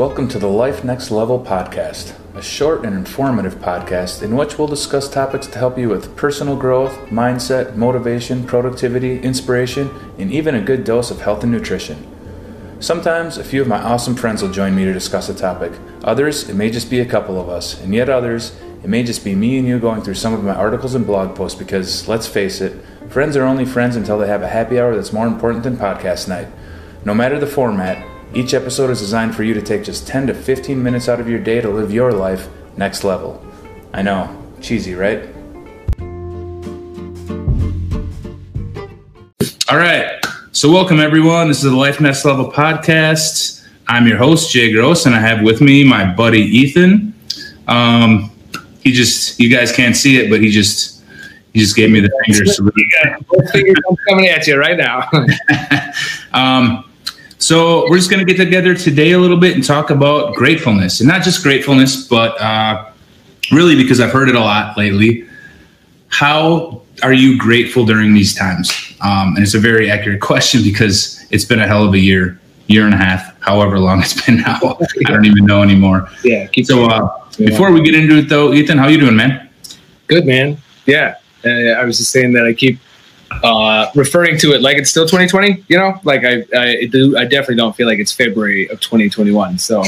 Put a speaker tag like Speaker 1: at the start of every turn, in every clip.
Speaker 1: Welcome to the Life Next Level podcast, a short and informative podcast in which we'll discuss topics to help you with personal growth, mindset, motivation, productivity, inspiration, and even a good dose of health and nutrition. Sometimes a few of my awesome friends will join me to discuss a topic. Others, it may just be a couple of us, and yet others, it may just be me and you going through some of my articles and blog posts because, let's face it, friends are only friends until they have a happy hour that's more important than podcast night. No matter the format, each episode is designed for you to take just 10 to 15 minutes out of your day to live your life next level. I know, cheesy, right? All right. So, welcome everyone. This is the Life Next Level podcast. I'm your host, Jay Gross, and I have with me my buddy Ethan. Um, he just, you guys can't see it, but he just, he just gave me the fingers.
Speaker 2: Both fingers coming at you right now.
Speaker 1: um, so we're just going to get together today a little bit and talk about gratefulness, and not just gratefulness, but uh, really because I've heard it a lot lately. How are you grateful during these times? Um, and it's a very accurate question because it's been a hell of a year, year and a half, however long it's been now. I don't even know anymore.
Speaker 2: Yeah.
Speaker 1: so uh, before we get into it, though, Ethan, how you doing, man?
Speaker 2: Good, man. Yeah. Uh, I was just saying that I keep uh, referring to it like it's still 2020. You know, like I, I do. I definitely don't feel like it's February of 2021. So,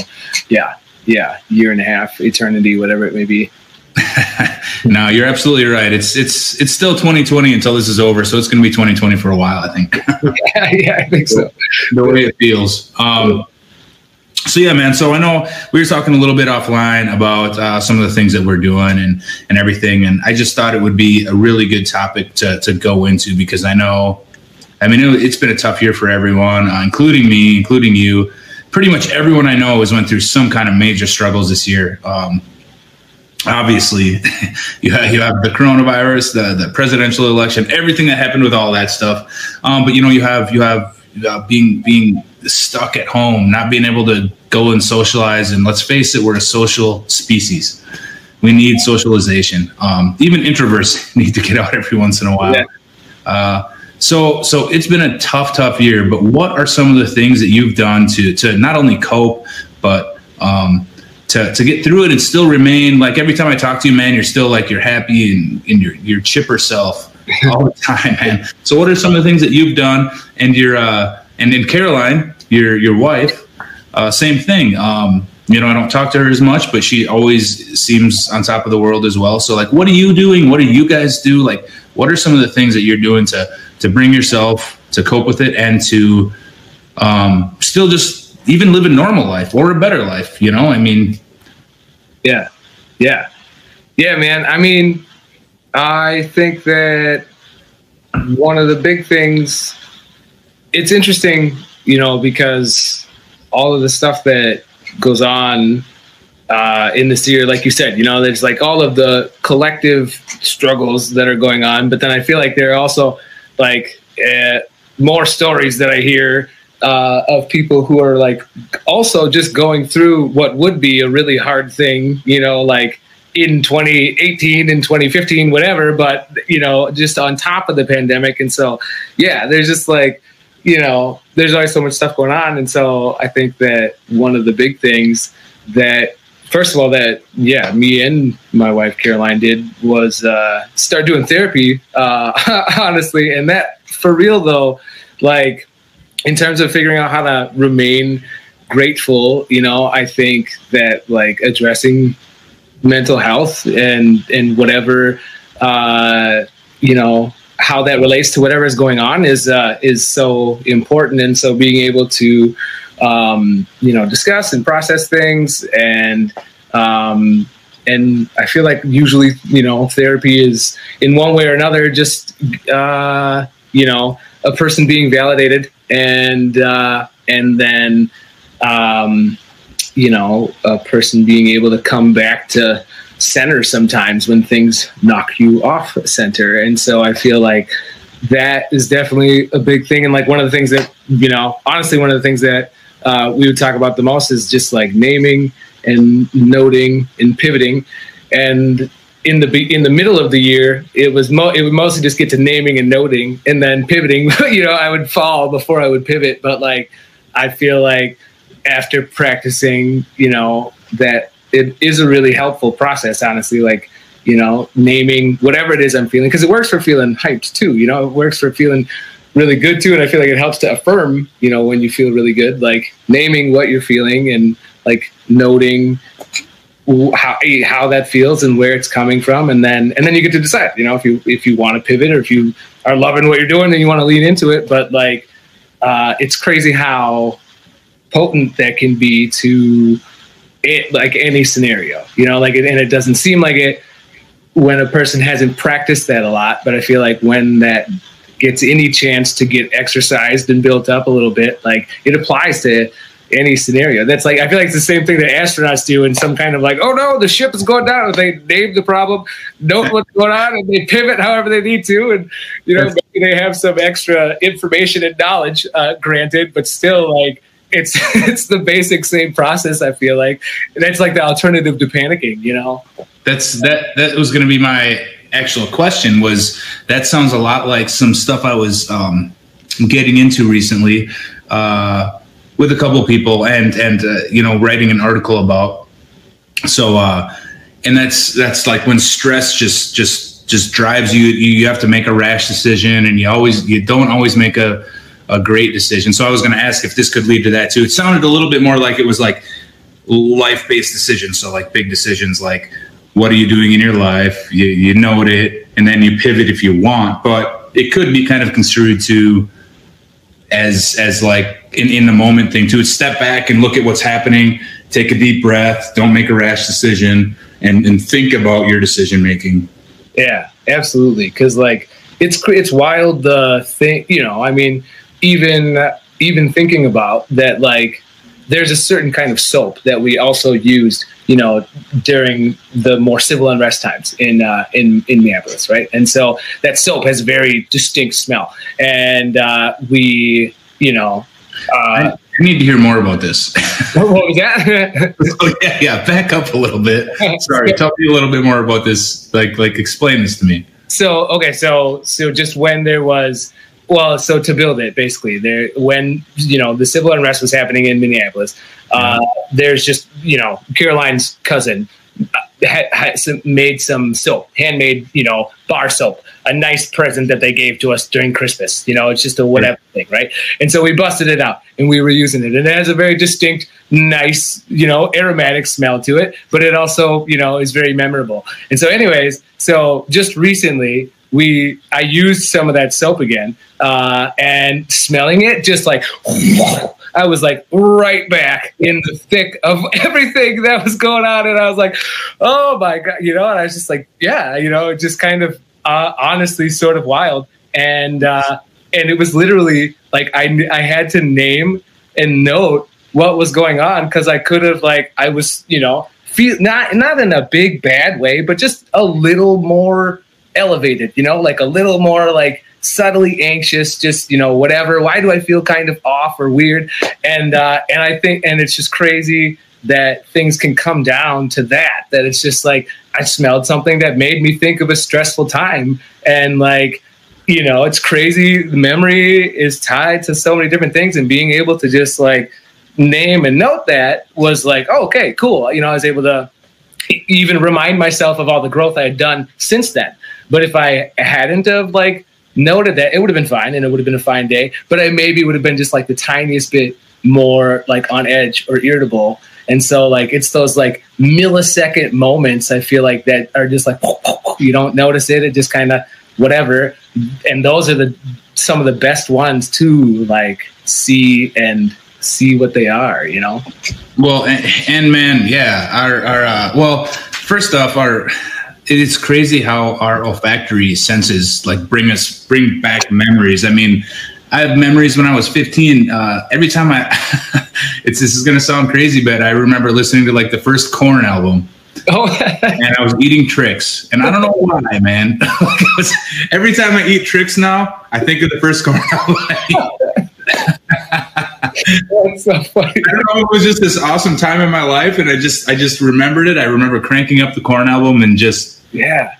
Speaker 2: yeah, yeah, year and a half, eternity, whatever it may be.
Speaker 1: no, you're absolutely right. It's it's it's still 2020 until this is over, so it's going to be 2020 for a while. I think.
Speaker 2: yeah, yeah, I think so.
Speaker 1: The way it feels. Um, so yeah, man. So I know we were talking a little bit offline about uh, some of the things that we're doing and and everything, and I just thought it would be a really good topic to to go into because I know, I mean, it's been a tough year for everyone, uh, including me, including you. Pretty much everyone I know has went through some kind of major struggles this year. Um, obviously, you have, you have the coronavirus, the the presidential election, everything that happened with all that stuff. Um, but you know, you have you have uh, being being stuck at home, not being able to go and socialize. And let's face it, we're a social species. We need socialization. Um, even introverts need to get out every once in a while. Yeah. Uh, so, so it's been a tough, tough year. But what are some of the things that you've done to to not only cope, but um, to, to get through it and still remain like every time I talk to you, man, you're still like you're happy and, and your your chipper self all the time, man. So, what are some of the things that you've done and your uh, and then Caroline, your your wife, uh, same thing. Um, you know, I don't talk to her as much, but she always seems on top of the world as well. So, like, what are you doing? What do you guys do? Like, what are some of the things that you're doing to to bring yourself to cope with it and to um, still just even live a normal life or a better life? You know, I mean,
Speaker 2: yeah, yeah, yeah, man. I mean, I think that one of the big things. It's interesting, you know, because all of the stuff that goes on uh, in this year, like you said, you know, there's like all of the collective struggles that are going on, but then I feel like there are also like uh, more stories that I hear uh, of people who are like also just going through what would be a really hard thing, you know, like in 2018 and 2015, whatever, but you know, just on top of the pandemic. And so, yeah, there's just like, you know, there's always so much stuff going on. And so I think that one of the big things that, first of all, that, yeah, me and my wife Caroline did was uh, start doing therapy, uh, honestly. And that, for real though, like in terms of figuring out how to remain grateful, you know, I think that like addressing mental health and and whatever uh, you know how that relates to whatever is going on is uh, is so important. And so being able to um, you know discuss and process things and um, and I feel like usually you know therapy is in one way or another just uh, you know a person being validated and uh, and then um, you know a person being able to come back to center sometimes when things knock you off center and so i feel like that is definitely a big thing and like one of the things that you know honestly one of the things that uh, we would talk about the most is just like naming and noting and pivoting and in the in the middle of the year, it was mo- it would mostly just get to naming and noting, and then pivoting. you know, I would fall before I would pivot. But like, I feel like after practicing, you know, that it is a really helpful process, honestly. Like, you know, naming whatever it is I'm feeling, because it works for feeling hyped too. You know, it works for feeling really good too. And I feel like it helps to affirm, you know, when you feel really good, like naming what you're feeling and like noting how how that feels and where it's coming from, and then and then you get to decide. You know, if you if you want to pivot or if you are loving what you're doing, then you want to lean into it. But like, uh, it's crazy how potent that can be to it, like any scenario. You know, like and it doesn't seem like it when a person hasn't practiced that a lot. But I feel like when that gets any chance to get exercised and built up a little bit, like it applies to any scenario. That's like I feel like it's the same thing that astronauts do in some kind of like, oh no, the ship is going down. They name the problem, know what's going on, and they pivot however they need to, and you know maybe they have some extra information and knowledge uh, granted, but still like it's it's the basic same process. I feel like that's like the alternative to panicking. You know,
Speaker 1: that's that that was going to be my actual question. Was that sounds a lot like some stuff I was um, getting into recently. Uh, with a couple people and and uh, you know writing an article about so uh and that's that's like when stress just just just drives you you have to make a rash decision and you always you don't always make a a great decision. So i was going to ask if this could lead to that too. It sounded a little bit more like it was like life-based decisions. So like big decisions like what are you doing in your life? You, you it and then you pivot if you want. But it could be kind of construed to as as like in, in the moment thing to step back and look at what's happening, take a deep breath, don't make a rash decision, and, and think about your decision making.
Speaker 2: Yeah, absolutely. Because like it's it's wild the thing, you know. I mean, even even thinking about that, like there's a certain kind of soap that we also used, you know, during the more civil unrest times in uh, in in Minneapolis, right? And so that soap has a very distinct smell, and uh, we, you know,
Speaker 1: uh, I need to hear more about this.
Speaker 2: what was that?
Speaker 1: oh, yeah, yeah. Back up a little bit. Sorry. Tell me a little bit more about this. Like, like, explain this to me.
Speaker 2: So, okay, so, so just when there was, well, so to build it, basically, there when you know the civil unrest was happening in Minneapolis, uh, there's just you know Caroline's cousin had, had some, made some soap, handmade, you know, bar soap, a nice present that they gave to us during Christmas. You know, it's just a whatever thing, right? And so we busted it out and we were using it. And it has a very distinct, nice, you know, aromatic smell to it, but it also, you know, is very memorable. And so, anyways, so just recently, we I used some of that soap again, uh, and smelling it, just like I was like right back in the thick of everything that was going on. And I was like, oh my God, you know, and I was just like, yeah, you know, just kind of uh, honestly sort of wild. And, uh, and it was literally like I, I had to name and note what was going on because I could have like I was you know feel not not in a big bad way but just a little more elevated you know like a little more like subtly anxious, just you know whatever. Why do I feel kind of off or weird? And uh, and I think and it's just crazy that things can come down to that. That it's just like I smelled something that made me think of a stressful time, and like you know it's crazy. The memory is tied to so many different things, and being able to just like name and note that was like oh, okay, cool. You know, I was able to even remind myself of all the growth I had done since then. But if I hadn't have like noted that it would have been fine and it would have been a fine day, but I maybe would have been just like the tiniest bit more like on edge or irritable. And so like it's those like millisecond moments I feel like that are just like you don't notice it, it just kind of whatever. And those are the some of the best ones to like see and see what they are, you know.
Speaker 1: Well, and, and man, yeah, our our uh, well, first off, our it's crazy how our olfactory senses like bring us bring back memories. I mean, I have memories when I was 15. Uh, every time I, it's this is gonna sound crazy, but I remember listening to like the first Korn album. Oh, and I was eating Trix, and I don't know why, man. every time I eat Trix now, I think of the first Korn album. That's so funny. I don't know. It was just this awesome time in my life, and I just I just remembered it. I remember cranking up the Korn album and just
Speaker 2: yeah,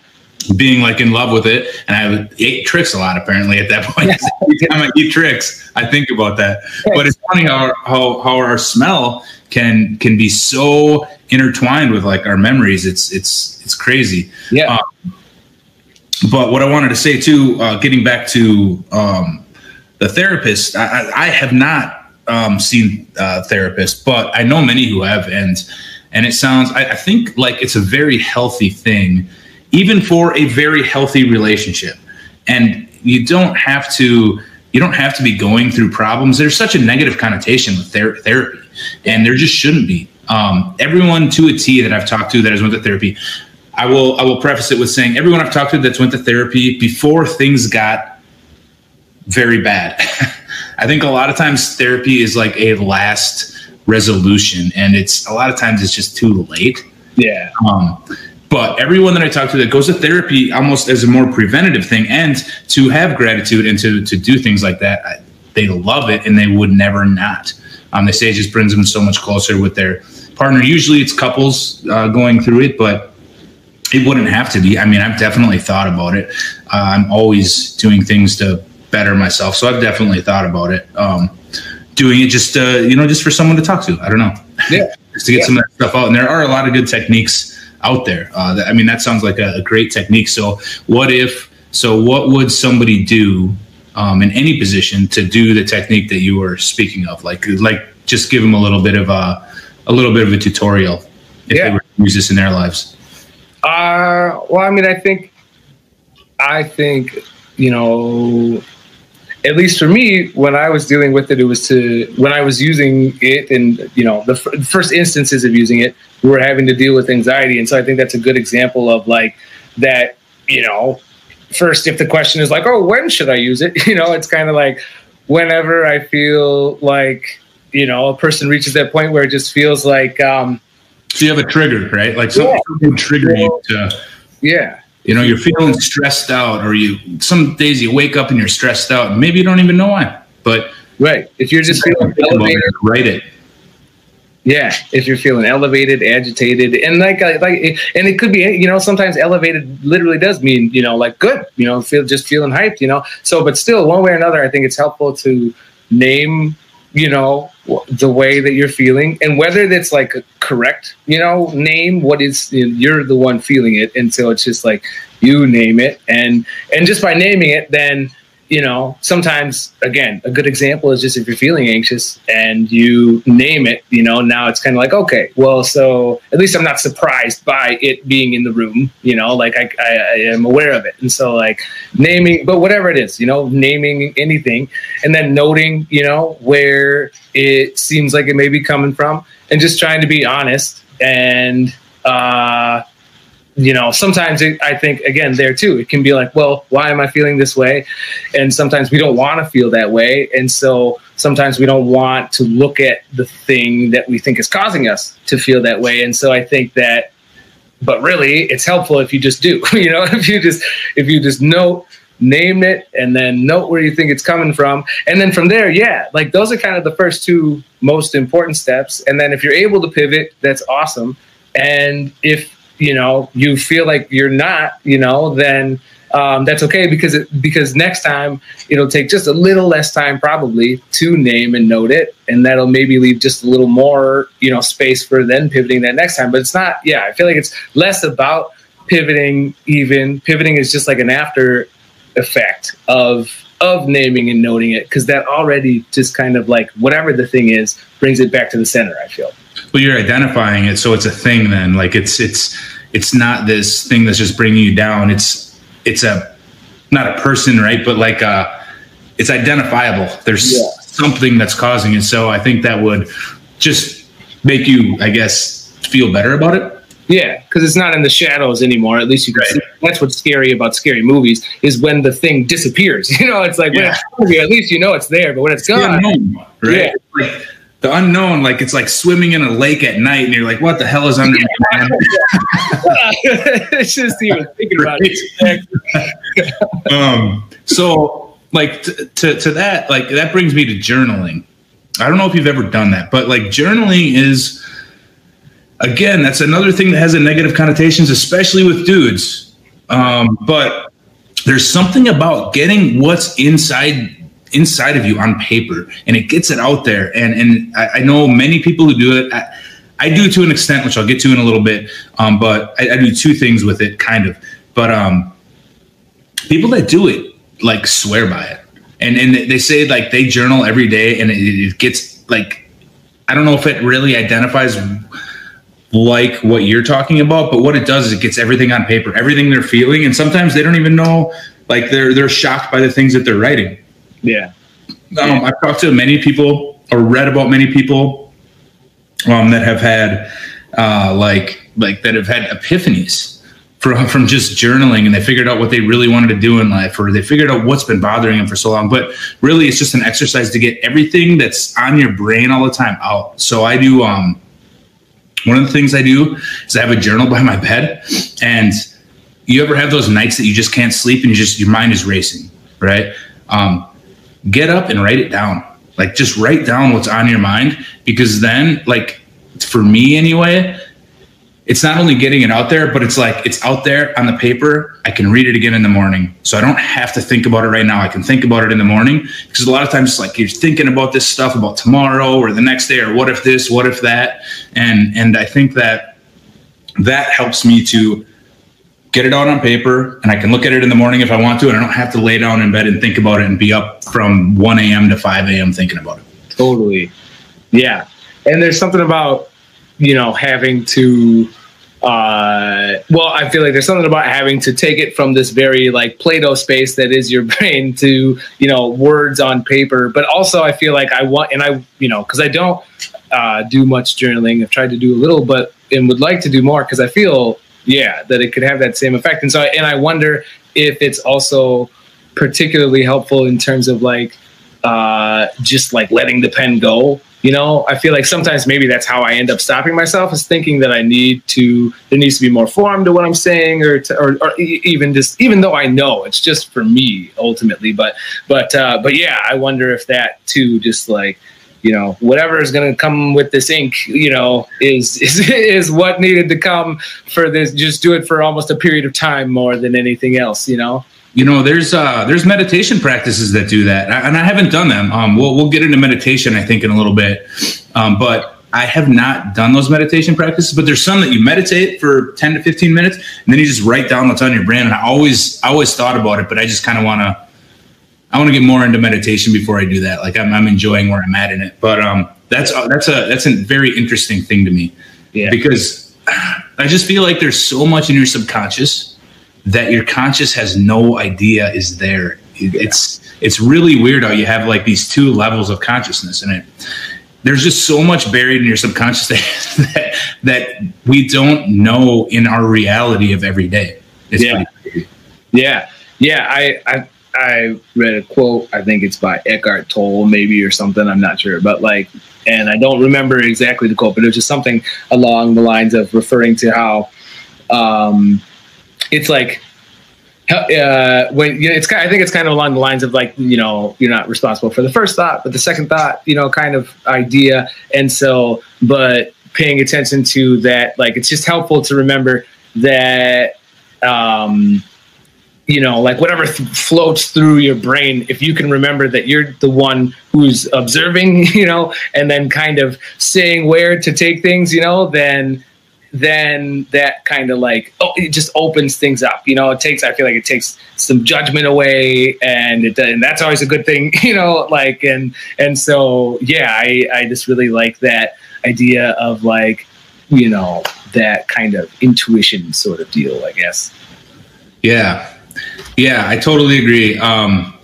Speaker 1: being like in love with it. And I ate Trix a lot apparently at that point. Every time I eat Trix, I think about that. But it's funny how, how, how our smell can, can be so intertwined with like our memories. It's, it's, it's crazy.
Speaker 2: Yeah.
Speaker 1: Um, but what I wanted to say too, uh, getting back to um, the therapist, I, I have not um, seen uh, therapists, but I know many who have, and and it sounds I, I think like it's a very healthy thing even for a very healthy relationship. And you don't have to you don't have to be going through problems. There's such a negative connotation with ther- therapy, and there just shouldn't be. Um, everyone to a T that I've talked to that has went to therapy, I will I will preface it with saying everyone I've talked to that's went to therapy before things got very bad. I think a lot of times therapy is like a last resolution, and it's a lot of times it's just too late.
Speaker 2: Yeah.
Speaker 1: Um, but everyone that I talk to that goes to therapy almost as a more preventative thing and to have gratitude and to, to do things like that, they love it and they would never not. Um, they say it just brings them so much closer with their partner. Usually it's couples uh, going through it, but it wouldn't have to be. I mean, I've definitely thought about it. Uh, I'm always doing things to better myself. So I've definitely thought about it. Um, doing it just, uh, you know, just for someone to talk to. I don't know.
Speaker 2: Yeah.
Speaker 1: just to get yeah. some of that stuff out. And there are a lot of good techniques out there. Uh, that, I mean, that sounds like a, a, great technique. So, what if? So, what would somebody do um, in any position to do the technique that you were speaking of? Like, like just give them a little bit of a, a little bit of a tutorial if yeah. they were to use this in their lives.
Speaker 2: Uh, well, I mean, I think, I think, you know, at least for me, when I was dealing with it, it was to when I was using it, and you know, the f- first instances of using it, we were having to deal with anxiety, and so I think that's a good example of like that. You know, first, if the question is like, "Oh, when should I use it?" You know, it's kind of like whenever I feel like you know a person reaches that point where it just feels like. um
Speaker 1: So you have a trigger, right? Like something yeah. trigger you to.
Speaker 2: Yeah
Speaker 1: you know, you're feeling stressed out, or you some days you wake up and you're stressed out, and maybe you don't even know why. But
Speaker 2: right, if you're just feeling elevated,
Speaker 1: it, write it.
Speaker 2: Yeah, if you're feeling elevated, agitated, and like uh, like, and it could be, you know, sometimes elevated literally does mean, you know, like good, you know, feel just feeling hyped, you know. So, but still, one way or another, I think it's helpful to name you know the way that you're feeling and whether that's like a correct you know name what is you're the one feeling it and so it's just like you name it and and just by naming it then you know, sometimes again, a good example is just if you're feeling anxious and you name it, you know, now it's kind of like, okay, well, so at least I'm not surprised by it being in the room, you know, like I, I, I am aware of it. And so like naming, but whatever it is, you know, naming anything and then noting, you know, where it seems like it may be coming from and just trying to be honest and, uh, you know, sometimes it, I think again there too, it can be like, well, why am I feeling this way? And sometimes we don't want to feel that way, and so sometimes we don't want to look at the thing that we think is causing us to feel that way. And so I think that, but really, it's helpful if you just do, you know, if you just if you just note name it and then note where you think it's coming from and then from there yeah like those are kind of the first two most important steps and then if you're able to pivot that's awesome and if you know you feel like you're not you know then um, that's okay because it, because next time it'll take just a little less time probably to name and note it. And that'll maybe leave just a little more you know space for then pivoting that next time. But it's not yeah i feel like it's less about pivoting even. Pivoting is just like an after effect of of naming and noting it. Because that already just kind of like whatever the thing is brings it back to the center i feel.
Speaker 1: Well you're identifying it so it's a thing then. Like it's it's it's not this thing that's just bringing you down it's it's a not a person right but like uh it's identifiable there's yeah. something that's causing it so i think that would just make you i guess feel better about it
Speaker 2: yeah, because it's not in the shadows anymore. At least you can right. see. That's what's scary about scary movies is when the thing disappears. You know, it's like yeah. when it's at least you know it's there, but when it's gone,
Speaker 1: unknown, right? Yeah. Like the unknown, like it's like swimming in a lake at night, and you're like, "What the hell is under me?"
Speaker 2: it's just even thinking about it.
Speaker 1: um. So, like t- to to that, like that brings me to journaling. I don't know if you've ever done that, but like journaling is again, that's another thing that has a negative connotations, especially with dudes. Um, but there's something about getting what's inside inside of you on paper and it gets it out there. And and I, I know many people who do it. I, I, do to an extent which i'll get to in a little bit um, but I, I, do two things with it kind of. But um, people that do it like swear by it. And and they say like they journal every day and it, it gets like i don't know if it really identifies like what you're talking about but what it does is it gets everything on paper everything they're feeling and sometimes they don't even know like they're they're shocked by the things that they're writing
Speaker 2: yeah.
Speaker 1: Um, i've talked to many people or read about many people um, that have had uh, like like that have had epiphanies from from just journaling and they figured out what they really wanted to do in life or they figured out what's been bothering them for so long. But really it's just an exercise to get everything that's on your brain all the time out. So i do um one of the things i do is i have a journal by my bed and you ever have those nights that you just can't sleep and you just your mind is racing right? Um get up and write it down like just write down what's on your mind because then like for me anyway it's not only getting it out there, but it's like it's out there on the paper. I can read it again in the morning. So I don't have to think about it right now. I can think about it in the morning because a lot of times like you're thinking about this stuff about tomorrow or the next day or what if this, what if that. And and I think that that helps me to get it out on paper and I can look at it in the morning if I want to and I don't have to lay down in bed and think about it and be up from 1 a.m. to 5 a.m. thinking about it.
Speaker 2: Totally. Yeah. And there's something about you know, having to uh, well, I feel like there's something about having to take it from this very like Play-Doh space that is your brain to you know words on paper. But also, I feel like I want, and I you know, because I don't uh, do much journaling. I've tried to do a little, but and would like to do more because I feel yeah that it could have that same effect. And so, and I wonder if it's also particularly helpful in terms of like uh, just like letting the pen go you know i feel like sometimes maybe that's how i end up stopping myself is thinking that i need to there needs to be more form to what i'm saying or to, or, or, even just even though i know it's just for me ultimately but but uh, but yeah i wonder if that too just like you know whatever is going to come with this ink you know is, is is what needed to come for this just do it for almost a period of time more than anything else you know
Speaker 1: you know, there's uh, there's meditation practices that do that, and I haven't done them. Um, we'll we'll get into meditation, I think, in a little bit, um, but I have not done those meditation practices. But there's some that you meditate for 10 to 15 minutes, and then you just write down what's on your brain. And I always I always thought about it, but I just kind of want to I want to get more into meditation before I do that. Like I'm, I'm enjoying where I'm at in it, but um, that's uh, that's a that's a very interesting thing to me, yeah. because I just feel like there's so much in your subconscious that your conscious has no idea is there. It's it's really weird how you have like these two levels of consciousness in it. There's just so much buried in your subconscious that that we don't know in our reality of every day.
Speaker 2: It's yeah. Yeah. Yeah. I, I I read a quote. I think it's by Eckhart Tolle, maybe or something. I'm not sure, but like, and I don't remember exactly the quote, but it was just something along the lines of referring to how um, it's like uh, when you know, it's kind I think it's kind of along the lines of like you know you're not responsible for the first thought, but the second thought, you know, kind of idea. And so, but paying attention to that, like it's just helpful to remember that, um, you know, like whatever th- floats through your brain, if you can remember that you're the one who's observing, you know, and then kind of saying where to take things, you know, then then that kind of like oh it just opens things up you know it takes i feel like it takes some judgment away and it and that's always a good thing you know like and and so yeah i i just really like that idea of like you know that kind of intuition sort of deal i guess.
Speaker 1: Yeah yeah i totally agree um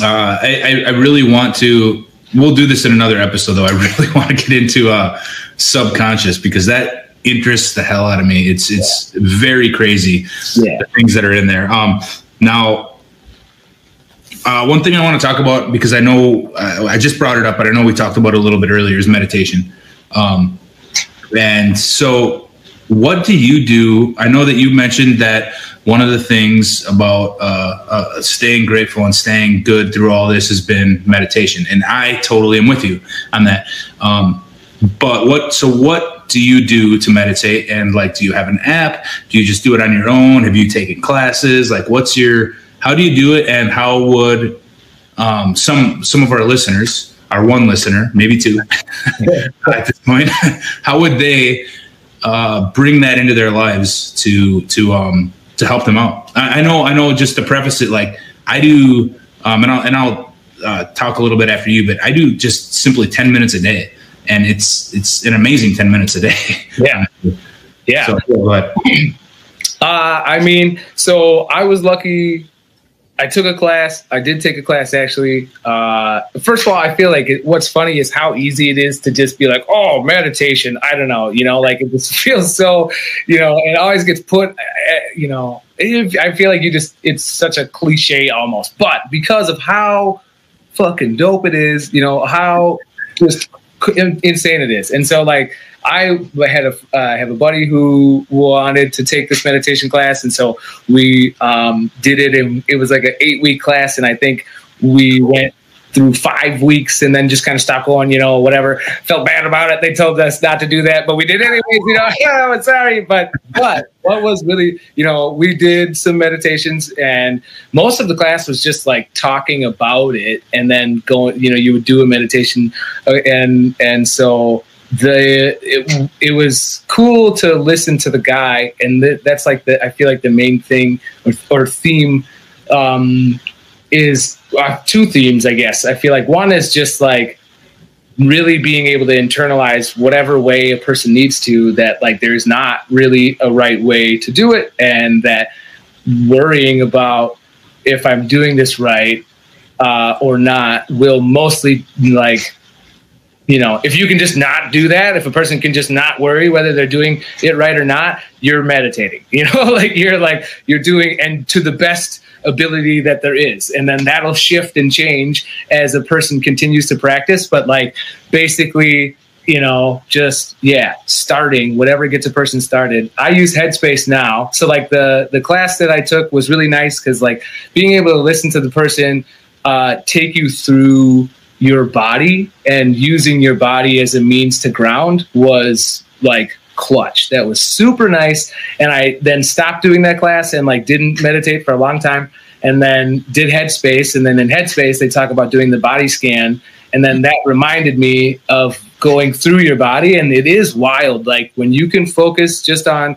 Speaker 1: uh i i really want to we'll do this in another episode though i really want to get into uh subconscious because that interests the hell out of me. It's it's very crazy yeah. the things that are in there. Um, now, uh, one thing I want to talk about because I know uh, I just brought it up, but I know we talked about it a little bit earlier is meditation. Um, and so, what do you do? I know that you mentioned that one of the things about uh, uh, staying grateful and staying good through all this has been meditation, and I totally am with you on that. Um, but what so what do you do to meditate? And like do you have an app? Do you just do it on your own? Have you taken classes? Like what's your how do you do it? And how would um, some some of our listeners our one listener maybe two at this point how would they uh, bring that into their lives to to um to help them out. I, I know i know just to preface it like i do um and i'll and i'll uh, talk a little bit after you but i do just simply 10 minutes a day and it's it's an amazing 10 minutes a day.
Speaker 2: Yeah. Yeah. so, but uh, i mean so i was lucky I took a class. I did take a class actually. Uh, first of all, I feel like it, what's funny is how easy it is to just be like, "Oh, meditation." I don't know, you know, like it just feels so, you know, it always gets put, uh, you know. I feel like you just it's such a cliche almost, but because of how fucking dope it is, you know, how just insane it is, and so like I had a uh, have a buddy who wanted to take this meditation class, and so we um, did it. And it was like an eight week class, and I think we went through five weeks and then just kind of stopped going, you know, whatever. Felt bad about it. They told us not to do that, but we did anyways, you know, yeah, I'm sorry. But but what was really, you know, we did some meditations and most of the class was just like talking about it and then going, you know, you would do a meditation uh, and and so the it, it was cool to listen to the guy and th- that's like the i feel like the main thing or, or theme um is uh, two themes i guess. I feel like one is just like really being able to internalize whatever way a person needs to that like there's not really a right way to do it and that worrying about if i'm doing this right uh, or not will mostly like you know, if you can just not do that, if a person can just not worry whether they're doing it right or not, you're meditating. You know, like you're like you're doing and to the best ability that there is. And then that'll shift and change as a person continues to practice, but like basically you know, just yeah, starting whatever gets a person started. I use Headspace now, so like the the class that I took was really nice because like being able to listen to the person uh, take you through your body and using your body as a means to ground was like clutch. That was super nice. And I then stopped doing that class and like didn't meditate for a long time and then did headspace. And then in headspace, they talk about doing the body scan. And then that reminded me of going through your body. And it is wild. Like when you can focus just on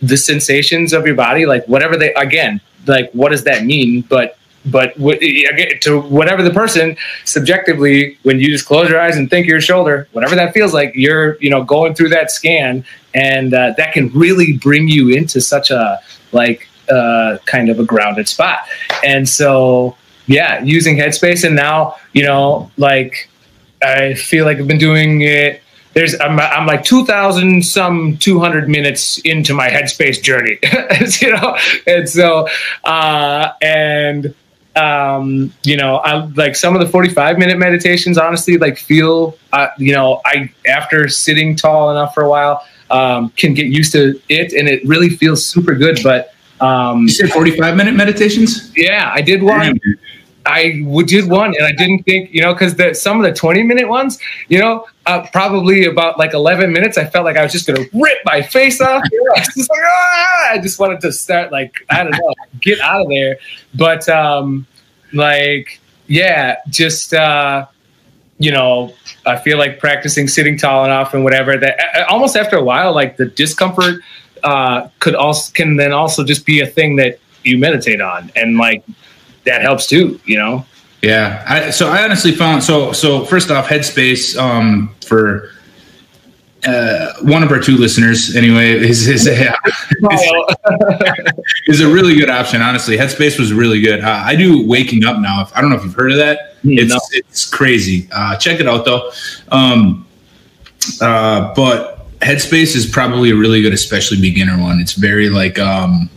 Speaker 2: the sensations of your body, like whatever they, again, like what does that mean? But but to whatever the person subjectively when you just close your eyes and think your shoulder whatever that feels like you're you know going through that scan and uh, that can really bring you into such a like uh, kind of a grounded spot. And so yeah using headspace and now you know like i feel like i've been doing it there's I'm, I'm like 2000 some 200 minutes into my headspace journey. You know? And so uh and um, you know, I like some of the 45 minute meditations, honestly, like feel, uh, you know, I, after sitting tall enough for a while, um, can get used to it and it really feels super good. But, um,
Speaker 1: you said 45 minute meditations?
Speaker 2: Yeah, I did one. I did one and I didn't think, you know, because the some of the 20 minute ones, you know, uh, probably about like 11 minutes, I felt like I was just going to rip my face off. I, just like, ah! I just wanted to start, like, I don't know, get out of there. But, um, like, yeah, just, uh, you know, I feel like practicing sitting tall enough and whatever that almost after a while, like the discomfort uh, could also can then also just be a thing that you meditate on. And like, that helps too, you know?
Speaker 1: Yeah. I, so I honestly found, so, so first off headspace, um, for, uh, one of our two listeners anyway is is a, is a really good option honestly. Headspace was really good. Uh, i do waking up now if, i don't know if you've heard of that. Hmm, it's no. it's crazy. Uh, check it out though. Um, uh, but headspace is probably a really good especially beginner one. It's very like um,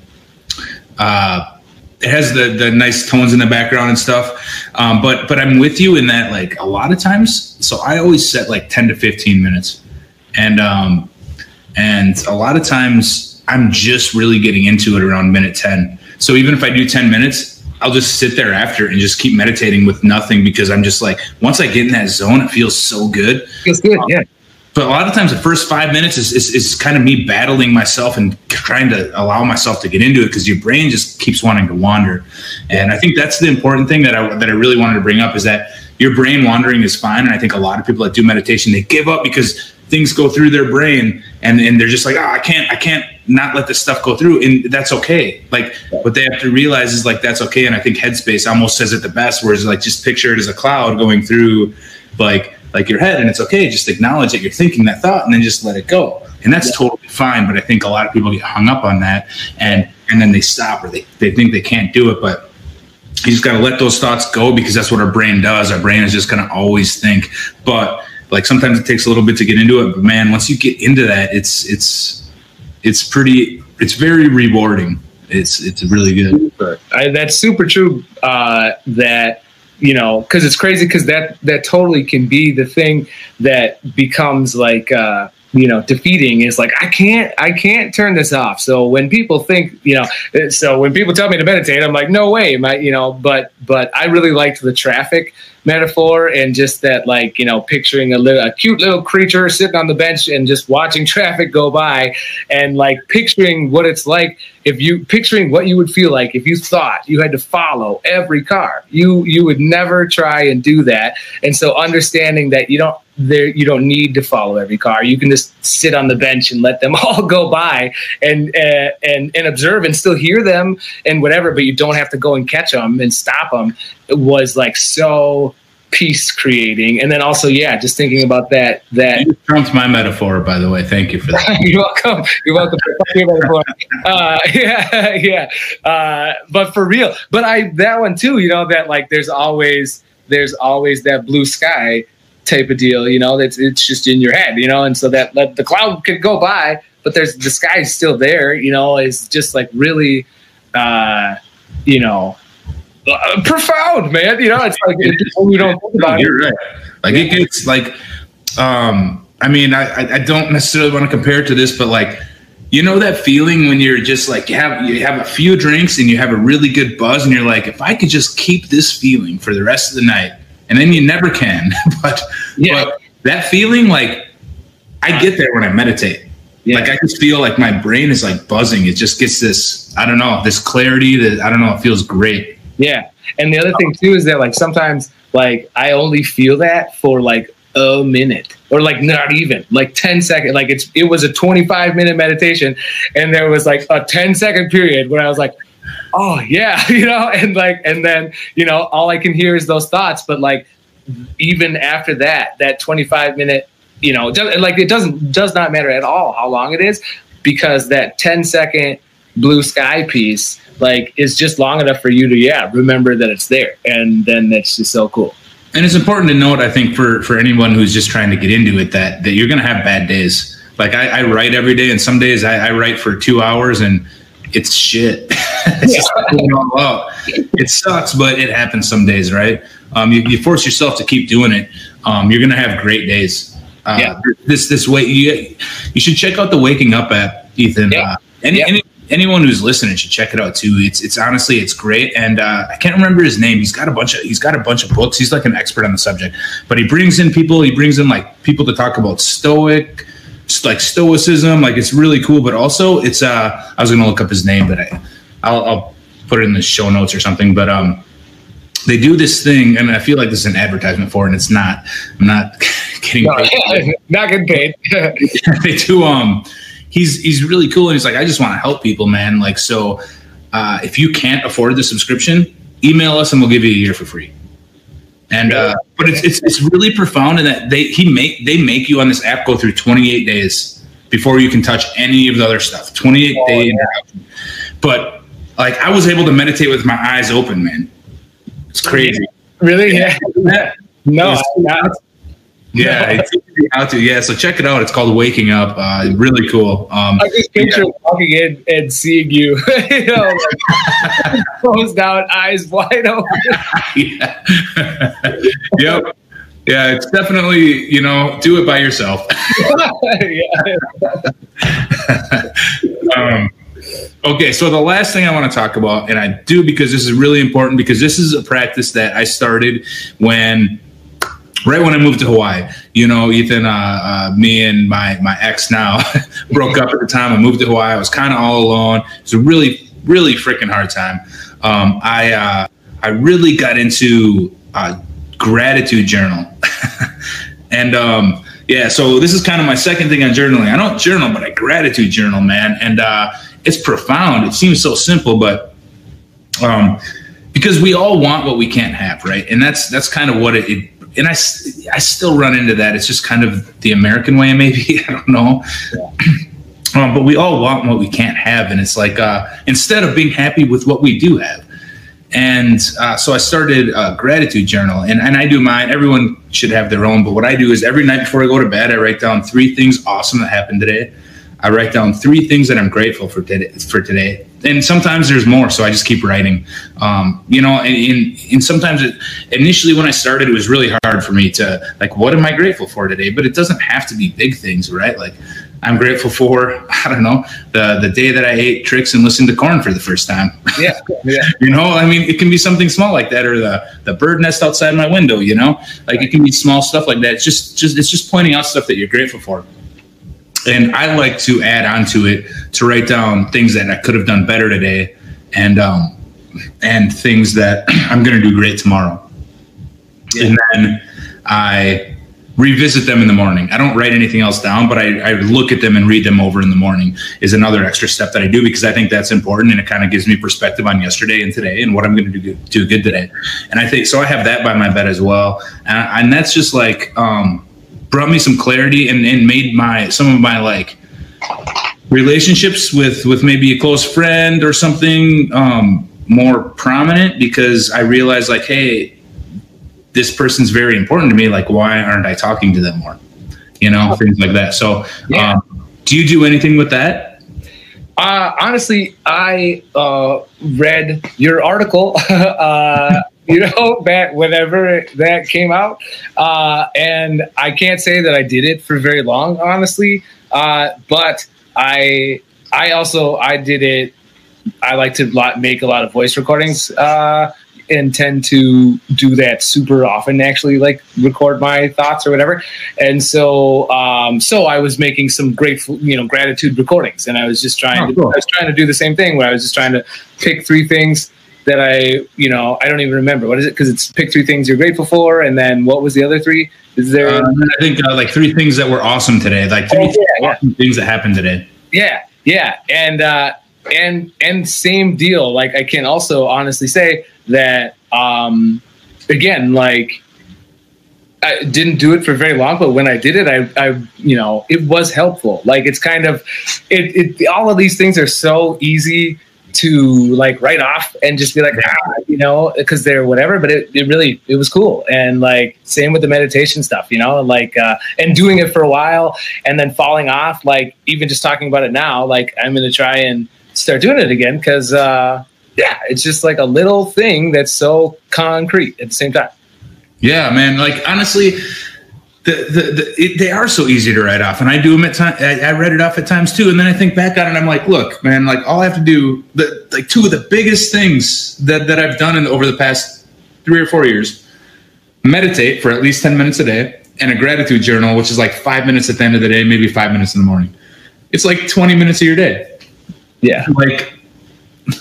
Speaker 1: uh, it has the the nice tones in the background and stuff. Um, but but I'm with you in that like a lot of times. So I always set like 10 to 15 minutes, and um, and a lot of times I'm just really getting into it around minute 10. So even if I do 10 minutes, I'll just sit there after and just keep meditating with nothing because I'm just like once I get in that zone, it feels so good.
Speaker 2: Feels good, um, yeah.
Speaker 1: But a lot of times the first five minutes is, is, is kind of me battling myself and trying to allow myself to get into it because your brain just keeps wanting to wander. And I think that's the important thing that I, that I really wanted to bring up is that your brain wandering is fine. And I think a lot of people that do meditation, they give up because things go through their brain and, and they're just like, oh, I can't, I can't not let this stuff go through. And that's okay. Like what they have to realize is like, that's okay. And I think headspace almost says it the best, where it's like, just picture it as a cloud going through like, like your head and it's okay. Just acknowledge that you're thinking that thought and then just let it go. And that's totally fine. But I think a lot of people get hung up on that and, and then they stop or they, they think they can't do it. But you just got to let those thoughts go because that's what our brain does. Our brain is just going to always think. But like sometimes it takes a little bit to get into it, but man, once you get into that, it's it's it's pretty. It's very rewarding. It's it's really good.
Speaker 2: I, that's super true. Uh, that you know, because it's crazy because that that totally can be the thing that becomes like. Uh, you know defeating is like i can't i can't turn this off. So when people think you know eh, so when people tell me to meditate i'm like no way my you know but but i really liked the traffic metaphor and just that like you know picturing a, little, a cute little creature sitting on the bench and just watching traffic go by and like picturing what it's like if you picturing what you would feel like if you thought you had to follow every car. You you would never try and do that. And so understanding that you don't there you don't need to follow every car. You can just sit on the bench and let them all go by and uh, and and observe and still hear them and whatever but you don't have to go and catch them and stop them it was like so peace creating. And then also yeah just thinking about that that
Speaker 1: trumps my metaphor by the way. Thank you for that.
Speaker 2: You're welcome. You're welcome. Uh, yeah yeah. Uh, but for real but i that one too you know that like there's always there's always that blue sky type of deal you know that's it's just in your head you know and so that, that the cloud could go by but there's the sky is still there you know is just like really uh you know uh, profound, man. You know, it's like you don't think about
Speaker 1: You're right. Like yeah. it gets like, um, I mean, I, I don't necessarily want to compare it to this, but like, you know that feeling when you're just like you have you have a few drinks and you have a really good buzz and you're like, if I could just keep this feeling for the rest of the night, and then you never can. but yeah, but that feeling, like, I get there when I meditate. Yeah. Like I just feel like my brain is like buzzing. It just gets this, I don't know, this clarity that I don't know, it feels great.
Speaker 2: Yeah. And the other thing too is that like sometimes like I only feel that for like a minute or like not even like 10 second like it's it was a 25 minute meditation and there was like a 10 second period where I was like oh yeah you know and like and then you know all I can hear is those thoughts but like even after that that 25 minute you know like it doesn't does not matter at all how long it is because that 10 second blue sky piece like is just long enough for you to yeah remember that it's there and then it's just so cool.
Speaker 1: And it's important to note i think for for anyone who's just trying to get into it that that you're gonna have bad days. Like i, I write every day and some days I, I, write for two hours and it's shit it's just all out. it sucks but it happens some days right um, you, you, force yourself to keep doing it um, you're gonna have great days uh, yeah. this this way you you should check out the waking up app ethan yeah. Uh, any, yeah. any anyone who's listening should check it out too. It's it's honestly it's great, and uh, I can't remember his name. He's got a bunch of he's got a bunch of books. He's like an expert on the subject, but he brings in people. He brings in like people to talk about stoic, like stoicism. Like it's really cool, but also it's uh I was gonna look up his name, but I I'll, I'll put it in the show notes or something. But um they do this thing, and I feel like this is an advertisement for, it, and it's not. I'm not getting
Speaker 2: paid. not getting paid.
Speaker 1: they do um he's he's really cool and he's like i just want to help people man like so uh, if you can't afford the subscription email us and we'll give you a year for free and uh, but it's, it's it's really profound in that they he make they make you on this app go through 28 days before you can touch any of the other stuff 28 oh, days yeah. but like i was able to meditate with my eyes open man it's crazy
Speaker 2: really yeah, yeah. no
Speaker 1: yeah, it's how to. Yeah, so check it out. It's called Waking Up. Uh, really cool. Um,
Speaker 2: I just picture yeah. walking in and seeing you, you know, like, closed out, eyes wide open.
Speaker 1: yeah. yep. Yeah, it's definitely you know do it by yourself. um, okay, so the last thing I want to talk about, and I do because this is really important because this is a practice that I started when right when I moved to Hawaii. You know, Ethan, uh, uh, me and my my ex now broke up at the time. I moved to Hawaii. I was kind of all alone. It was a really really freaking hard time. Um, I uh, I really got into uh, gratitude journal, and um, yeah, so this is kind of my second thing on journaling. I don't journal, but I gratitude journal, man, and uh, it's profound. It seems so simple, but um, because we all want what we can't have, right? And that's that's kind of what it, it and I, I still run into that. It's just kind of the American way, maybe. I don't know. Yeah. Um, but we all want what we can't have. And it's like, uh, instead of being happy with what we do have. And uh, so I started a gratitude journal and, and I do mine. Everyone should have their own. But what I do is every night before I go to bed, I write down three things awesome that happened today. I write down three things that I'm grateful for today. For today, and sometimes there's more, so I just keep writing. Um, you know, and, and, and sometimes it, initially when I started, it was really hard for me to like, what am I grateful for today? But it doesn't have to be big things, right? Like, I'm grateful for I don't know the the day that I ate Trix and listened to Korn for the first time.
Speaker 2: Yeah, yeah.
Speaker 1: you know, I mean, it can be something small like that, or the the bird nest outside my window. You know, like it can be small stuff like that. It's just just it's just pointing out stuff that you're grateful for and I like to add onto it to write down things that I could have done better today, and um, and things that I'm going to do great tomorrow. Yeah. And then I revisit them in the morning. I don't write anything else down, but I, I, look at them and read them over in the morning is another extra step that I do because I think that's important and it kind of gives me perspective on yesterday and today and what I'm going to do do good today. And I think so. I have that by my bed as well, and, and that's just like. Um, brought me some clarity and, and made my some of my like relationships with with maybe a close friend or something um, more prominent because I realized like, hey, this person's very important to me. Like, why aren't I talking to them more? You know, things like that. So, yeah. um, do you do anything with that?
Speaker 2: Uh, honestly, I uh, read your article uh, you know, back whenever that came out. Uh, and I can't say that I did it for very long, honestly. Uh, but I, I also I did it. I like to lot, make a lot of voice recordings. Uh, and tend to do that super often actually like record my thoughts or whatever and so um, so i was making some grateful you know gratitude recordings and i was just trying oh, to cool. i was trying to do the same thing where i was just trying to pick three things that I, you know, I don't even remember. What is it? Because it's pick three things you're grateful for, and then what was the other three? Is there? Uh,
Speaker 1: I think uh, like three things that were awesome today. Like three oh, yeah, awesome yeah. things that happened today.
Speaker 2: Yeah, yeah, and uh, and and same deal. Like I can also honestly say that um, again, like I didn't do it for very long, but when I did it, I, I, you know, it was helpful. Like it's kind of, it, it, all of these things are so easy to like write off and just be like, ah, you know, because they're whatever. But it, it really it was cool. And like same with the meditation stuff, you know, like uh, and doing it for a while and then falling off. Like even just talking about it now, like I'm gonna try and start doing it again because uh, yeah, it's just like a little thing that's so concrete at the same time.
Speaker 1: Yeah, man. Like honestly, the, the, the it, they are so easy to write off, and I do them at times. I, I, read it off at times too, and then I think back on it, and I'm like, look, man, like all I have to do, the like two of the biggest things that that I've done in, over the past three or four years, meditate for at least ten minutes a day, and a gratitude journal, which is like five minutes at the end of the day, maybe five minutes in the morning. It's like twenty minutes of your day.
Speaker 2: Yeah,
Speaker 1: like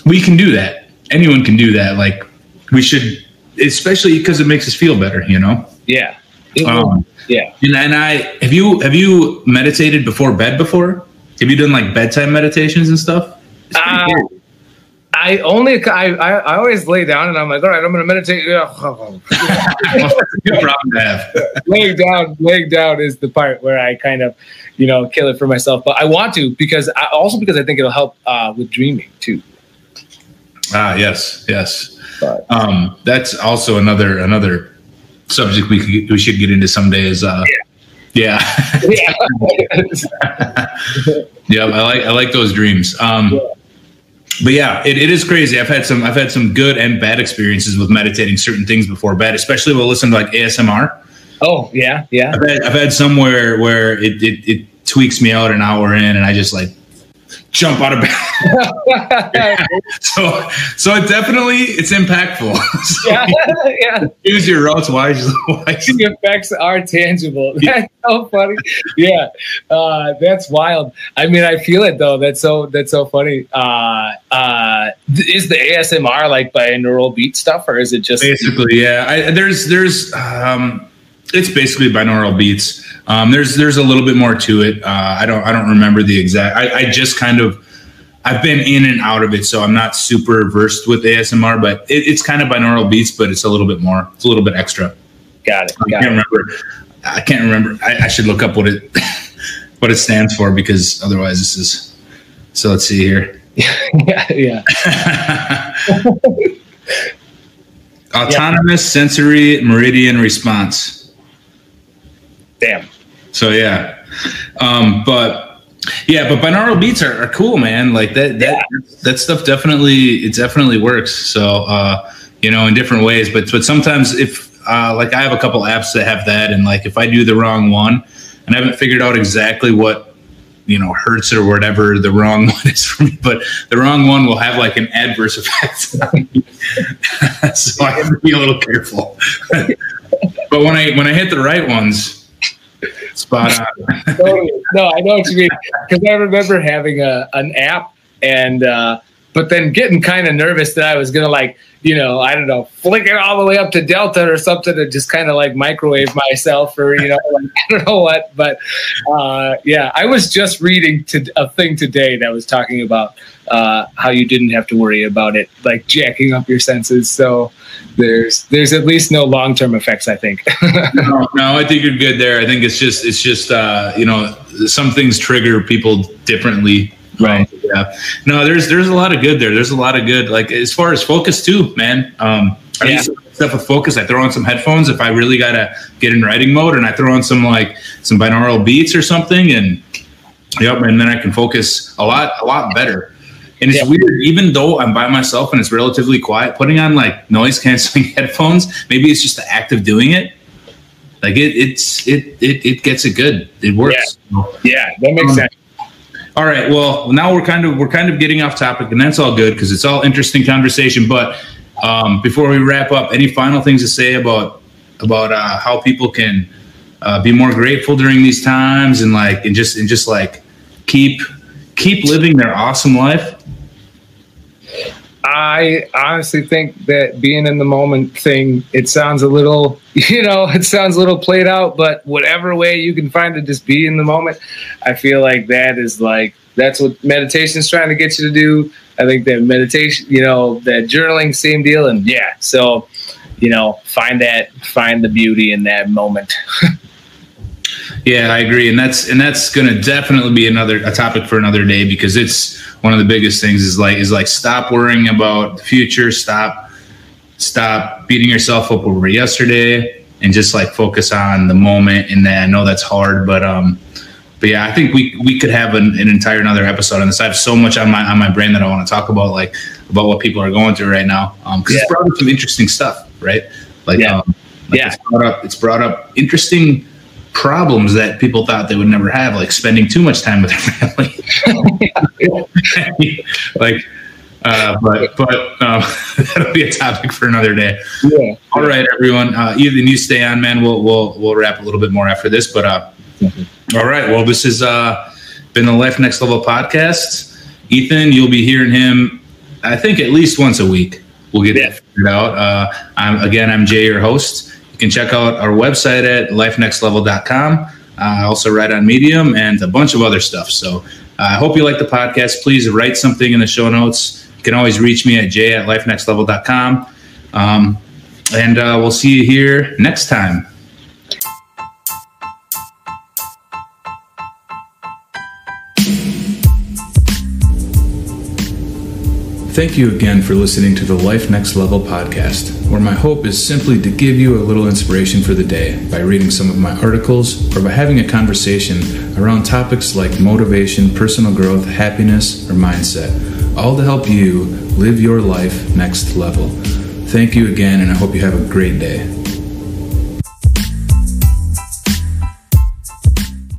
Speaker 1: we can do that. Anyone can do that. Like we should, especially because it makes us feel better. You know.
Speaker 2: Yeah.
Speaker 1: Um,
Speaker 2: yeah.
Speaker 1: And, I have you have you meditated before bed before? Have you done like bedtime meditations and stuff?
Speaker 2: Uh, I only I, I, I always lay down and I'm like, all right, I'm going to meditate.
Speaker 1: Good problem to have.
Speaker 2: laying down, laying down is the part where I kind of, you know, kill it for myself. But I want to because I, also because I think it'll help uh, with dreaming too.
Speaker 1: Ah, yes, yes. But, um, that's also another another subject we could, we should get into someday is uh yeah. yeah. Yeah. I like I like those dreams. Um yeah. but yeah it, it is crazy. I've had some I've had some good and bad experiences with meditating certain things before bed especially when I listen to like ASMR
Speaker 2: oh yeah yeah.
Speaker 1: I've had, I've had somewhere where it, it, it tweaks me out an hour in and I just like jump out of bed. so so it definitely it's impactful. so
Speaker 2: yeah, yeah.
Speaker 1: use your routes wisely.
Speaker 2: The effects are tangible. That's so funny. Yeah, uh, that's wild. I mean, I feel it though. That's so that's so funny. Uh, uh, is the ASMR like binaural beat stuff, or is it just
Speaker 1: basically? Yeah, I, there's there's um, it's basically binaural beats. Um, there's there's a little bit more to it. Uh, I don't I don't remember the exact. I, I just kind of I've been in and out of it, so I'm not super versed with ASMR. But it, it's kind of binaural beats, but it's a little bit more. It's a little bit extra.
Speaker 2: Got it.
Speaker 1: I can't
Speaker 2: it.
Speaker 1: remember. I can't remember. I, I should look up what it what it stands for because otherwise this is. So let's see here.
Speaker 2: yeah, yeah.
Speaker 1: Autonomous sensory meridian response.
Speaker 2: Damn.
Speaker 1: So yeah, um, but yeah, but binaural beats are, are cool, man. Like that that that stuff definitely it definitely works. So uh, you know, in different ways. But but sometimes if uh, like I have a couple apps that have that, and like if I do the wrong one, and I haven't figured out exactly what you know hurts or whatever the wrong one is for me, but the wrong one will have like an adverse effect. on me. so I have to be a little careful. but when I when I hit the right ones. Spot on.
Speaker 2: No, I know what you mean because I remember having a an app and uh, but then getting kind of nervous that I was gonna like you know I don't know flick it all the way up to delta or something and just kind of like microwave myself or you know like, I don't know what but uh, yeah I was just reading to a thing today that was talking about uh, how you didn't have to worry about it like jacking up your senses so there's there's at least no long term effects I think
Speaker 1: no, no, I think you're good there. I think it's just it's just uh, you know some things trigger people differently.
Speaker 2: Right.
Speaker 1: Um, yeah. No, there's there's a lot of good there. There's a lot of good like as far as focus too, man. Um, I
Speaker 2: Yeah.
Speaker 1: use stuff with focus. I throw on some headphones if I really gotta get in writing mode, and I throw on some like some binaural beats or something, and yep, and then I can focus a lot a lot better. And it's
Speaker 2: Yeah.
Speaker 1: weird, even though I'm by myself and it's relatively quiet, putting on like noise canceling headphones, maybe it's just the act of doing it. Like it, it's it, it it gets it good. It works.
Speaker 2: yeah that makes
Speaker 1: Um,
Speaker 2: sense
Speaker 1: All right. Well, now we're kind of we're kind of getting off topic, and that's all good because it's all interesting conversation. But um, before we wrap up, any final things to say about about uh, how people can uh, be more grateful during these times, and like and just and just like keep keep living their awesome life.
Speaker 2: I honestly think that being in the moment thing, it sounds a little, you know, it sounds a little played out, but whatever way you can find to just be in the moment, I feel like that is like, that's what meditation is trying to get you to do. I think that meditation, you know, that journaling, same deal. And yeah, so, you know, find that, find the beauty in that moment.
Speaker 1: Yeah, I agree, and that's and that's going to definitely be another a topic for another day because it's one of the biggest things is like is like stop worrying about the future, stop stop beating yourself up over yesterday, and just like focus on the moment. And then I know that's hard, but um, but yeah, I think we we could have an, an entire another episode on this. I have so much on my on my brain that I want to talk about, like about what people are going through right now, um, because
Speaker 2: Yeah.
Speaker 1: it's brought up some interesting stuff, right? Like
Speaker 2: Yeah.
Speaker 1: um, like
Speaker 2: Yeah.
Speaker 1: it's brought up it's brought up interesting problems that people thought they would never have, like spending too much time with their family. like, uh, but but um, that'll be a topic for another day.
Speaker 2: Yeah.
Speaker 1: All right, everyone. Uh, Ethan, you stay on, man. We'll we'll we'll wrap a little bit more after this. But uh, all right. Well, this has uh, been the Life Next Level podcast. Ethan, you'll be hearing him. I think at least once a week. We'll get
Speaker 2: Yeah.
Speaker 1: that figured out. Uh, I'm again. I'm Jay, your host. Can check out our website at lifenextlevel.com. I also write on Medium and a bunch of other stuff. So uh, I hope you like the podcast. Please write something in the show notes. You can always reach me at j at lifenextlevel.com. Um, and uh, we'll see you here next time. Thank you again for listening to the Life Next Level podcast, where my hope is simply to give you a little inspiration for the day by reading some of my articles or by having a conversation around topics like motivation, personal growth, happiness, or mindset, all to help you live your life next level. Thank you again, and I hope you have a great day.